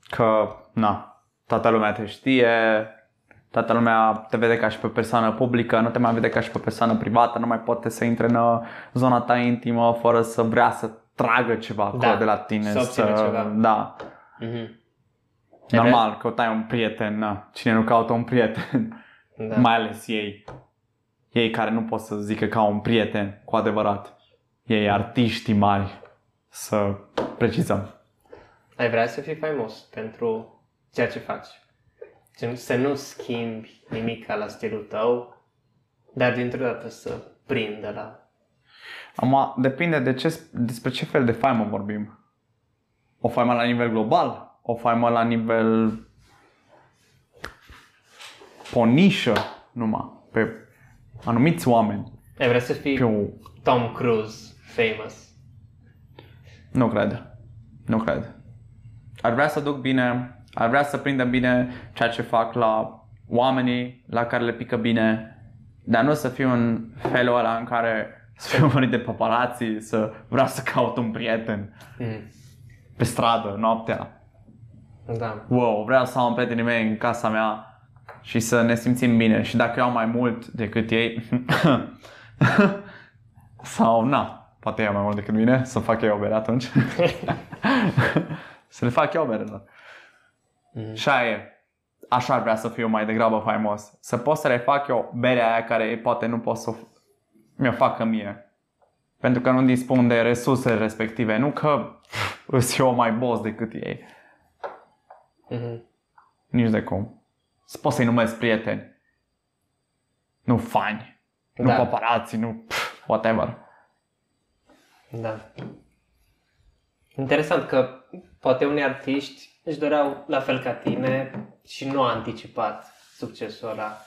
Că, na, toată lumea te știe, toată lumea te vede ca și pe persoană publică, nu te mai vede ca și pe persoană privată, nu mai poate să intre în uh, zona ta intimă fără să vrea să tragă ceva acolo Da, de la tine. să obțină ceva. Da, Mhm. normal, căutai un prieten, na. Cine nu caută un prieten? Da. Mai ales ei. Ei care nu pot să zică ca un prieten cu adevărat. Ei artiștii mari. Să precizăm. Ai vrea să fii faimos pentru ceea ce faci. Gen, Să nu schimbi nimic la stilul tău, dar dintr-o dată să prindă la... Acum, depinde de ce, despre ce fel de faimă vorbim. O faimă la nivel global? O faimă la nivel... pe o nișă numai, pe anumiți oameni. Ai vrea să fii Pe o... Tom Cruise famous. Nu cred. Nu cred. Ar vrea să duc bine, ar vrea să prindă bine ceea ce fac la oamenii la care le pică bine, dar nu să fiu în felul ăla în care să fiu urmărit de paparații, să vreau să caut un prieten Mm. pe stradă, noaptea. Da. Wow, vreau să am prietenii mei în casa mea și să ne simțim bine. Și dacă eu am mai mult decât ei, sau na, poate eu mai mult decât mine, să fac eu o bere atunci. să le fac eu berelor. Mhm. Și aia e. Așa ar vrea să fiu mai degrabă faimos. Să pot să le fac eu berea aia care poate nu pot să o f- mi-o facă mie. Pentru că nu dispun de resursele respective. Nu că îs eu mai boss decât ei. Mhm. Nici de cum. Să pot să-i numesc prieteni. Nu fani. Nu Da. paparații, nu pf, whatever. Da. Interesant că poate unii artiști își doreau la fel ca tine și nu a anticipat succesul ăla.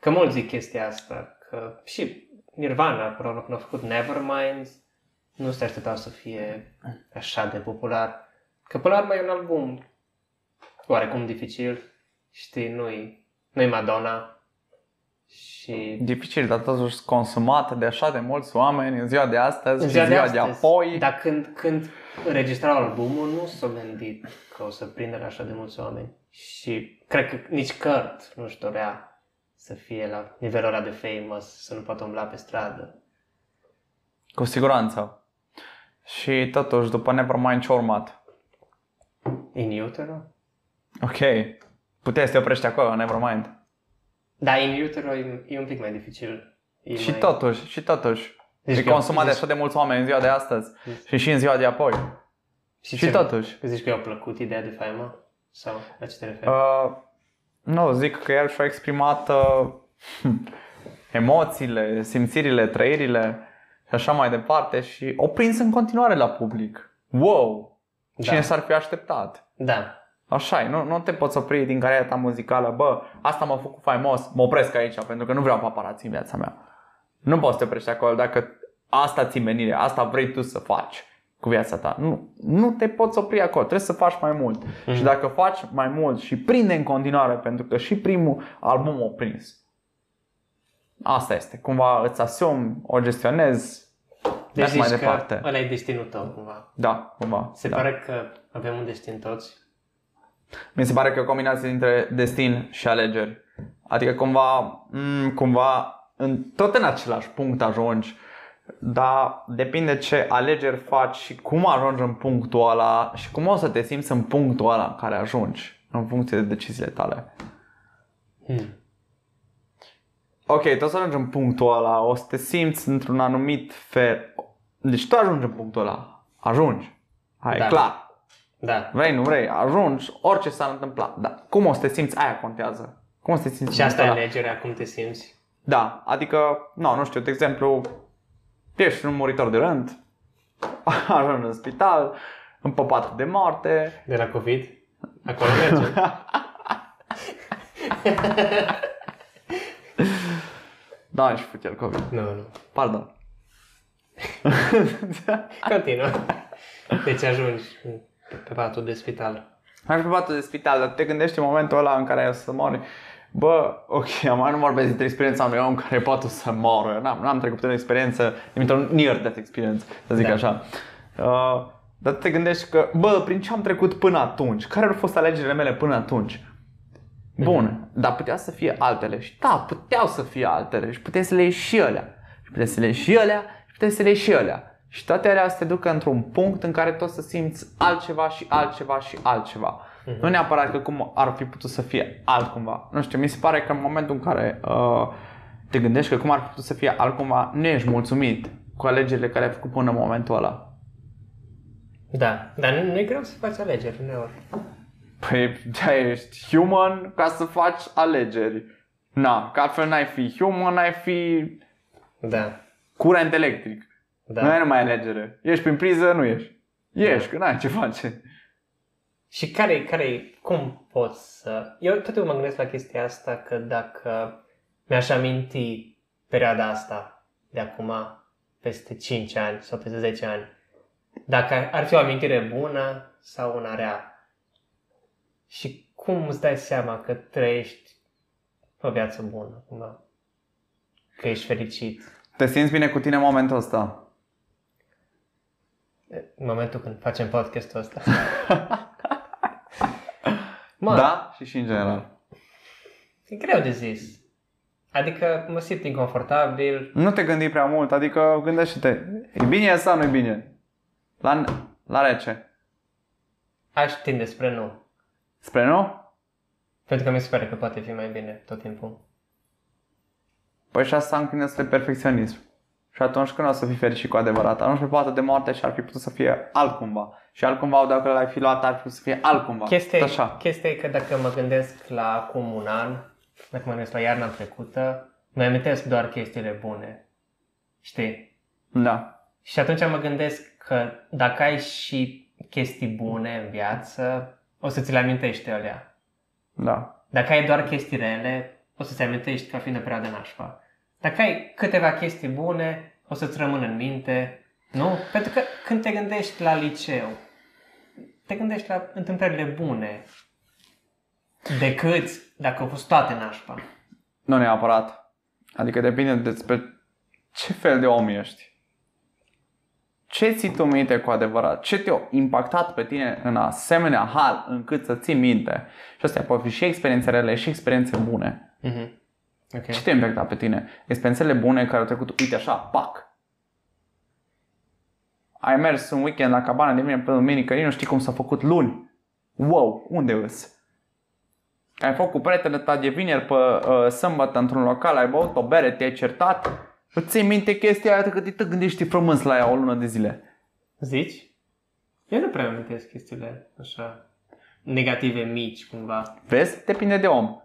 Că mulți zic chestia asta, că și Nirvana, până când a făcut Nevermind, nu se așteptau să fie așa de popular. Că până la urmă e un album oarecum dificil, știi, nu-i, nu-i Madonna și Dificil, dar totuși consumat de așa de mulți oameni în ziua de astăzi În și ziua ziua de de, astăzi, apoi. Dar când, când înregistrau albumul, nu s-au gândit că o să prindă la așa de mulți oameni. Și cred că nici Kurt nu-și dorea să fie la nivelul ăla de famous, să nu poată umbla pe stradă. Cu siguranță. Și totuși, după Nevermind ce-a urmat? In Utero? Ok. Puteai să te oprești acolo, Nevermind. Da, In Utero e, e un pic mai dificil. E Și mai... totuși, și totuși. Zici e că- consumat de zici- așa de mulți oameni în ziua de astăzi. Zici- Și și în ziua de apoi. Și, Și ce- totuși. Zici că i-a plăcut ideea de faimă? Sau la ce te referi? Uh, nu, zic că el și-a exprimat uh, emoțiile, simțirile, trăirile și așa mai departe și o prins în continuare la public. Wow! Cine Da. s-ar fi așteptat? Da. Așa e, nu, nu te poți opri din cariera ta muzicală, bă, asta m-a făcut faimos, mă opresc aici pentru că nu vreau paparații în viața mea. Nu poți să te oprești acolo dacă asta ți menire, asta vrei tu să faci cu viața ta. Nu, nu te poți opri acolo, trebuie să faci mai mult. Mm-hmm. Și dacă faci mai mult și prinde în continuare, pentru că și primul album a prins. Asta este, cumva îți asumi, o gestionezi, Deci mergi mai zici departe. că ăla e destinul tău, cumva. Da, cumva. Se da. pare că avem un destin toți. Mi se pare că e o combinație dintre destin și alegeri. Adică cumva, m- cumva în, tot în același punct ajungi, dar depinde ce alegeri faci și cum ajungi în punctul ăla și cum o să te simți în punctul ăla în care ajungi, în funcție de deciziile tale. Hmm. Ok, tu o să ajungi în punctul ăla, o să te simți într-un anumit fel. Deci tu ajungi în punctul ăla, ajungi. Hai, Da. da. clar. Da. Vrei, nu vrei, ajungi, orice s-ar întâmpla. Dar cum o să te simți, aia contează. Cum o să te simți Și în asta e punctul ăla? alegerea, cum te simți. Da, adică, nu, nu știu, de exemplu, ești un muritor de rând, ajungi în spital, în pat de moarte, De la COVID. Acolo merge. da, și fut el COVID, nu, nu. pardon. Continuă. Deci ajungi pe patul de spital. Ajungi pe patul de spital, dar te gândești în momentul ăla în care o să mori, Bă, ok, am nu vorbesc despre experiența unui om care poate să moară. N-am, n-am trecut prin o experiență, dintr-un near death experience, să zic Da. așa. Uh, dar te gândești că, bă, prin ce am trecut până atunci? Care au fost alegerile mele până atunci? Bun, dar putea să fie altele. Și da, puteau să fie altele. Și puteai să le ieși și alea. Și puteai să le ieși și alea. Și puteai să le ieși și alea. Și toate alea să te ducă într-un punct în care tu o să simți altceva și altceva și altceva. Nu neapărat că cum ar fi putut să fie altcumva. Nu știu, mi se pare că în momentul în care uh, te gândești că cum ar fi putut să fie altcumva, nu ești mulțumit cu alegerile care ai făcut până în momentul ăla. Da, dar nu, nu e greu să faci alegeri uneori. Păi, da, ești human ca să faci alegeri. Na, că altfel n-ai fi human, n-ai fi Da, curent electric. da. Nu ai numai alegere. Ești prin priză, nu ești. Ești, că n-ai ce face. Și care, care, cum poți să... Eu tot timpul mă gândesc la chestia asta că dacă mi-aș aminti perioada asta de acum peste 5 ani sau peste 10 ani, dacă ar fi o amintire bună sau una rea. Și cum îți dai seama că trăiești o viață bună, cumva? Că ești fericit. Te simți bine cu tine în momentul ăsta. În momentul când facem podcastul ăsta. Mă, Da? Și și în general. E greu de zis. Adică mă simt inconfortabil. Nu te gândi prea mult, adică gândește-te. E bine sau nu e bine? La, la rece. Aș tinde spre nu. Spre nu? Pentru că mi se pare că poate fi mai bine tot timpul. Păi și asta încline spre perfecționism. Și atunci când o să fii fericit cu adevărat? Atunci pe poate de moarte și ar fi putut să fie altcumva. Și altcumva, dacă l-ai fi luat, ar fi putut să fie altcumva. Chestia, Tot e, Așa. chestia e că dacă mă gândesc la acum un an, dacă mă gândesc la iarna trecută, mi amintesc doar chestiile bune. Știi? Da. Și atunci mă gândesc că dacă ai și chestii bune în viață, o să ți le amintești alea. Da. Dacă ai doar chestii rele, o să-ți amintești ca fiind o perioadă nașpa. Dacă ai câteva chestii bune, o să-ți rămână în minte, nu? Pentru că când te gândești la liceu, te gândești la întâmplările bune, decât dacă au fost toate nașpa. Nu neapărat. Adică depinde despre ce fel de om ești. Ce ții tu minte cu adevărat? Ce te-a impactat pe tine în asemenea hal încât să ții minte? Și astea pot fi și experiențe rele și experiențe bune. Mm-hmm. Ok. Ce te-a impactat pe tine? Experiențele bune care au trecut, uite așa, pac. Ai mers un weekend la cabana de mine pe duminică, nici nu știi cum s-a făcut luni. Wow, unde îs? Ai făcut cu prietele ta de vineri pe uh, sâmbătă într-un local, ai băut o bere, te-ai certat. Îți ții minte chestia aia că te gândești frămâns la ea o lună de zile. Zici? Eu nu prea amintesc chestiile așa negative mici, cumva. Vezi? Depinde de om.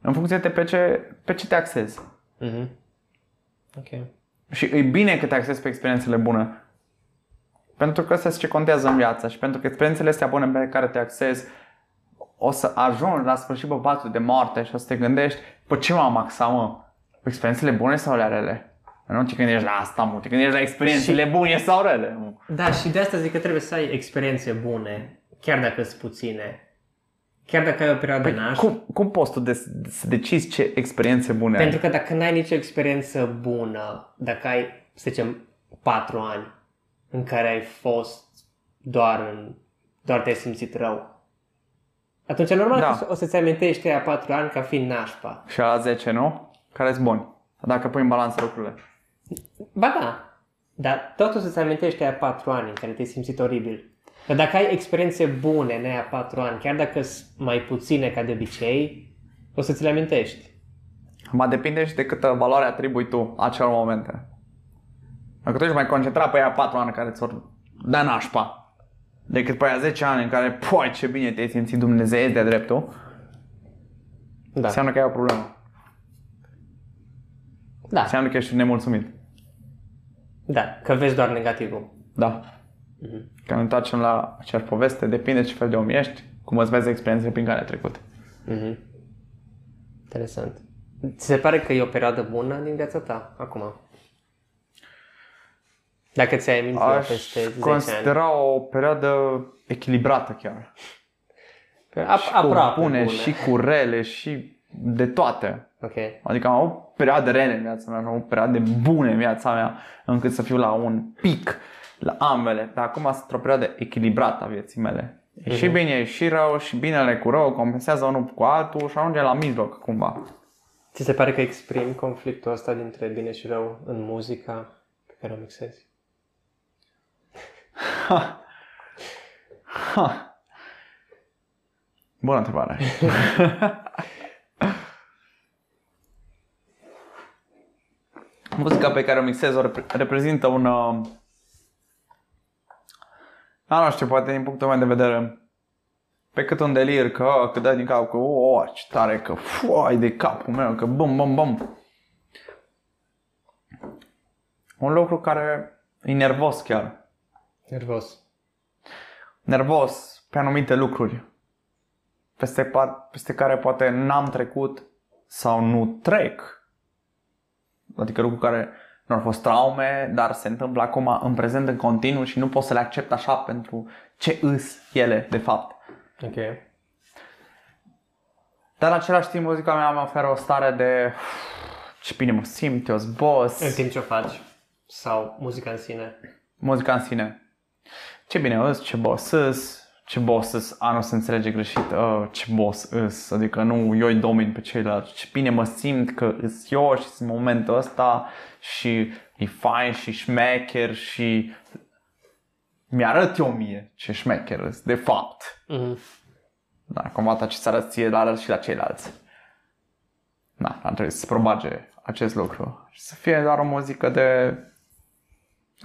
În funcție de pe ce, pe ce te axezi. Mm-hmm. Ok. Și e bine că te axezi pe experiențele bune. Pentru că asta este ce contează în viață și pentru că experiențele astea bune pe care te axezi o să ajungi la sfârșit pe patul de moarte și o să te gândești, pe ce m-am axat, mă? Pe experiențele bune sau ale rele? Nu te gândești la asta, mă, te gândești la experiențele bune sau rele. Mă. Da, și de asta zic că trebuie să ai experiențe bune, chiar dacă sunt puține. Chiar dacă ai o perioadă păi naș. Cum, cum poți tu de, să decizi ce experiențe bune Pentru ai? că dacă n-ai nicio experiență bună, dacă ai, să zicem, patru ani în care ai fost doar în, doar te-ai simțit rău, atunci e normal Da. că o să-ți amintești aia patru ani ca fiind nașpa. Și la 10, nu? Care sunt buni. Dacă pui în balanță lucrurile. Ba da, dar tot o să-ți amintești aia patru ani în care te-ai simțit oribil. Dar dacă ai experiențe bune în aia patru ani, chiar dacă sunt mai puține ca de obicei, o să ți le amintești. Ma depinde și de câtă valoare atribui tu acelor momente. Dacă tu ești mai concentrat pe aia 4 ani care ți-or da nașpa, decât pe aia 10 ani în care, poi ce bine te-ai simțit Dumnezeu de dreptul, Da. înseamnă că ai o problemă. Da, Înseamnă că ești nemulțumit. da, că vezi doar negativul. Da. Că ne întoarcem la aceeași poveste, depinde ce fel de om ești, cum îți vezi experiențele prin care ai trecut. Mhm. Interesant. Ți se pare că e o perioadă bună din viața ta acum? Dacă ți-ai amintit Aș peste 10 ani. considera o perioadă echilibrată chiar. Ap- Și aproape cu bune, bună. și cu rele, și de toate. Ok. Adică am avut perioade rele în viața mea, am avut perioade bune în viața mea, încât să fiu la un pic, la ambele. Dar acum sunt într-o perioadă echilibrată a vieții mele. E și bine, e și rău, și binele cu rău, compensează unul cu altul și ajunge la mijloc cumva. Ți se pare că exprimi conflictul ăsta dintre bine și rău în muzica pe care o mixezi? Ha. Bună întrebare. Muzica pe care o mixez o repre- reprezintă un... Uh, a, nu știu, poate din punctul meu de vedere, pe cât un delir, că, că dă din cap, că, o, ce tare, că, foai de capul meu, că bum, bum, bum. Un lucru care e nervos chiar. Nervos. nervos pe anumite lucruri peste, pa- peste care poate n-am trecut sau nu trec. Adică lucruri care nu au fost traume, dar se întâmplă acum în prezent în continuu și nu pot să le accept așa pentru ce îs ele de fapt. Ok. Dar în același timp muzica mea mă oferă o stare de ce bine mă simt, eu sunt boss. În timp ce o faci? Sau muzica în sine? muzica în sine. Ce bine îs, ce boss îs, ce boss îs, a, nu se înțelege greșit, uh, ce boss îs, adică nu eu îi domin pe ceilalți, ce bine mă simt că îs eu și sunt în momentul ăsta și e fain și șmecher și mi-arăt eu mie ce șmecher îs, de fapt. Mhm. Da, cumva ce să arăți ție, dar arăți și la ceilalți. Da, ar trebui să se propage acest lucru. Și să fie doar o muzică de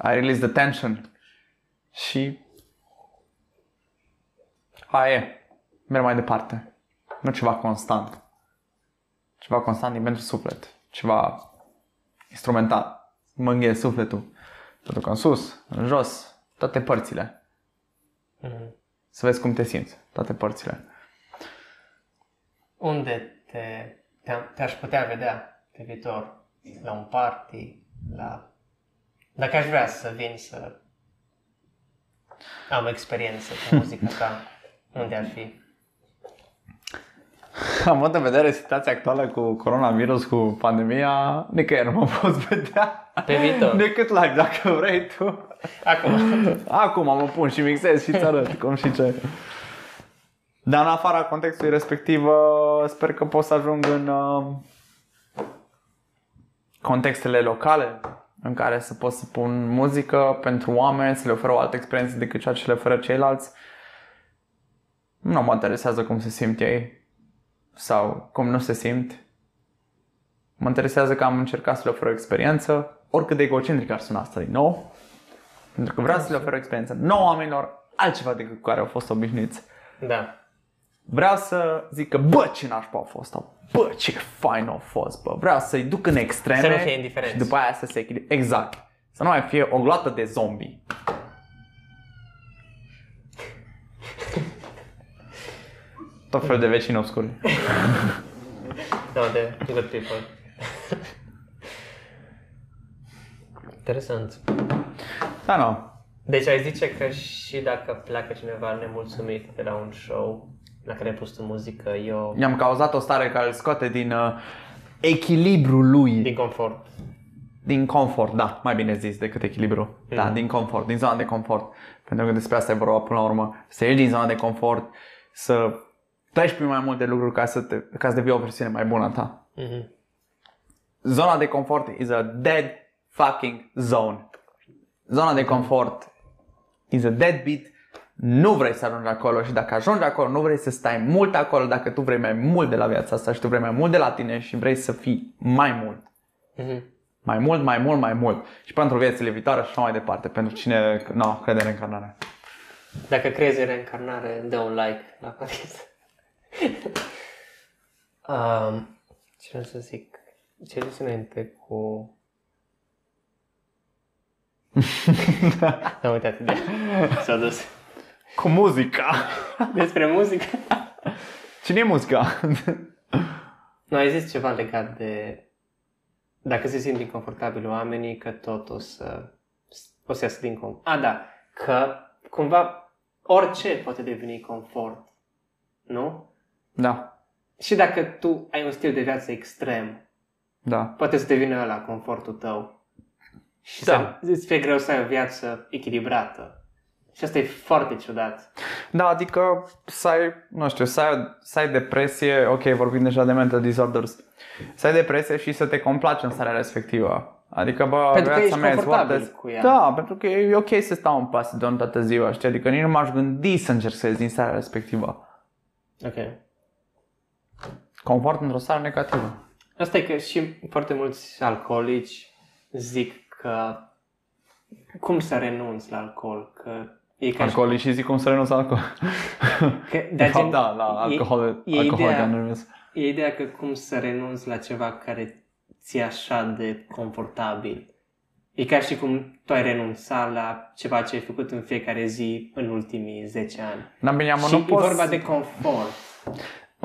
I release the tension și aia e. Merg mai departe. Nu ceva constant. Ceva constant din pentru suflet. Ceva instrumental. Mă îngheie sufletul. Pentru că în sus, în jos, toate părțile. Mhm. Să vezi cum te simți. Toate părțile. Unde te, te, te-aș putea vedea pe viitor? La un party? La... Dacă aș vrea să vin să am o experiență cu muzica ta, unde ar fi? Având în vedere situația actuală cu coronavirus, cu pandemia, nicăieri nu mă poți vedea. Pe viitor. Decât live, dacă vrei tu. Acum. Acum mă pun și mixez și îți arăt cum și ce. Dar în afara contextului respectiv, uh, sper că pot să ajung în uh, contextele locale în care să pot să pun muzică pentru oameni, să le ofer o altă experiență decât ceea ce le oferă ceilalți. Nu mă interesează cum se simt ei sau cum nu se simt. Mă interesează că am încercat să le ofer o experiență, oricât de egocentric ar suna asta din nou, pentru că vreau să le ofer o experiență nouă oamenilor, altceva decât cu care au fost obișnuiți. Da. Vreau să zic că, bă, ce nașpa au fost, bă, ce fain au fost, bă. Vreau să-i duc în extreme Să nu fie indiferenți. și după aia să se echilibre. Exact. Să nu mai fie o gloată de zombie. Tot felul de vecini obscuri. No, de good people. Interesant. Da, nu. Deci ai zice că și dacă pleacă cineva nemulțumit de la un show la care ai pus tu muzică, eu I-am cauzat o stare care îl scoate din uh, echilibrul lui. din confort. Din confort, da, mai bine zis decât echilibru. Da, Mhm. din confort, din zona de confort. Pentru că despre asta e vorba până la urmă. Să ieși din zona de confort, să treci prin mai multe lucruri ca să, te, ca să devii o versiune mai bună a ta. Mhm. Zona de confort is a dead fucking zone. Zona de confort is a deadbeat. Nu vrei să ajungi acolo și dacă ajungi acolo, nu vrei să stai mult acolo dacă tu vrei mai mult de la viața asta și tu vrei mai mult de la tine și vrei să fii mai mult. Mhm. Mai mult, mai mult, mai mult. Și pentru viețile viitoare și așa mai departe. Pentru cine nu, crede în reîncarnare. Dacă crezi în reîncarnare, dă un like la podcast. Um, ce vreau să zic? Ce zis înainte cu... Am uitat de S-a dus. Cu muzica. Despre muzică. Cine e muzica? Nu, ai zis ceva legat de dacă se simt inconfortabil oamenii, că tot o să, o să iasă din confort. A, da, că cumva orice poate deveni confort, nu? Da, Și dacă tu ai un stil de viață extrem, da. poate să devină ăla confortul tău. Și Da. să îți fie greu să ai o viață echilibrată. Și asta e foarte ciudat. Da, adică să ai, nu știu, să ai, să ai depresie, ok, vorbim deja de mental disorders, să ai depresie și să te complaci în starea respectivă. Adică, bă, Pentru că viața ești mea e confortabil foarte... cu ea. Da, pentru că e ok să stau în pas de toată ziua, știi? Adică nici nu m-aș gândi să încerc să ies din starea respectivă. Ok. Confort într-o stare negativă. Asta e că și foarte mulți alcoolici zic că cum să renunți la alcool, că e ca și- Alcoolii și zic cum să renunț la alcool. Că, De dar fapt, gen, da, la alcohol, e alcohol ideea- anonymous. E ideea că cum să renunți la ceva care ți-e așa de confortabil. E ca și cum tu ai renunțat la ceva ce ai făcut în fiecare zi în ultimii 10 ani. Da, bine, mă, și nu e poți... vorba de confort.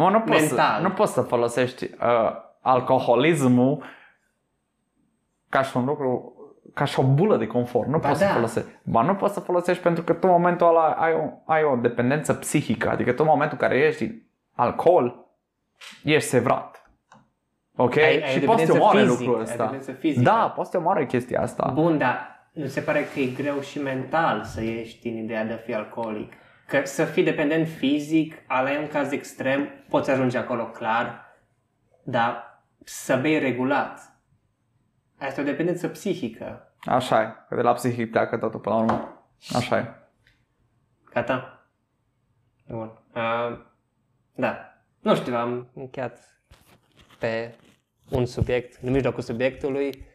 Mă, nu poți, să, mental. nu poți să folosești uh, alcoholismul ca și un lucru, ca și o bulă de confort. Nu Ba poți da. să folosești. Ba nu poți să folosești pentru că tu în momentul ăla ai o, ai o dependență psihică. Adică tu în momentul în care ești din alcool, ești sevrat. Ok? Ai- ai și o poți să te dependență omoare fizică, lucrul ai ăsta. dependență fizică. Da, poți să te omoare chestia asta. Bun, dar nu se pare că e greu și mental să ieși din ideea de a fi alcoolic. Că să fii dependent fizic, ala e un caz extrem, poți ajunge acolo clar, dar să bei regulat. Asta e o dependență psihică. Așa e. Că de la psihic pleacă totul până la urmă. Așa e. Gata? Bun. Uh, da. Nu știu, am încheiat pe un subiect, în mijlocul subiectului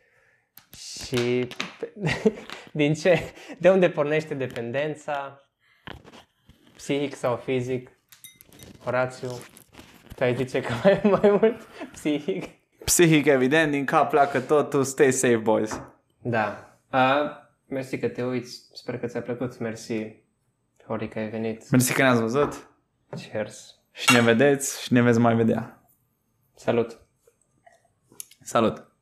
și pe, din ce, de unde pornește dependența, psihic sau fizic, Horațiu, tu ai zice că mai, mai mult psihic. Psihic, evident, din cap pleacă totul. Stay safe, boys. Da. Uh, mersi că te uiți, sper că ți-a plăcut, mersi, Hori, că ai venit. Mersi că ne-ați văzut. Cheers. Și ne vedeți și ne veți mai vedea. Salut! Salut!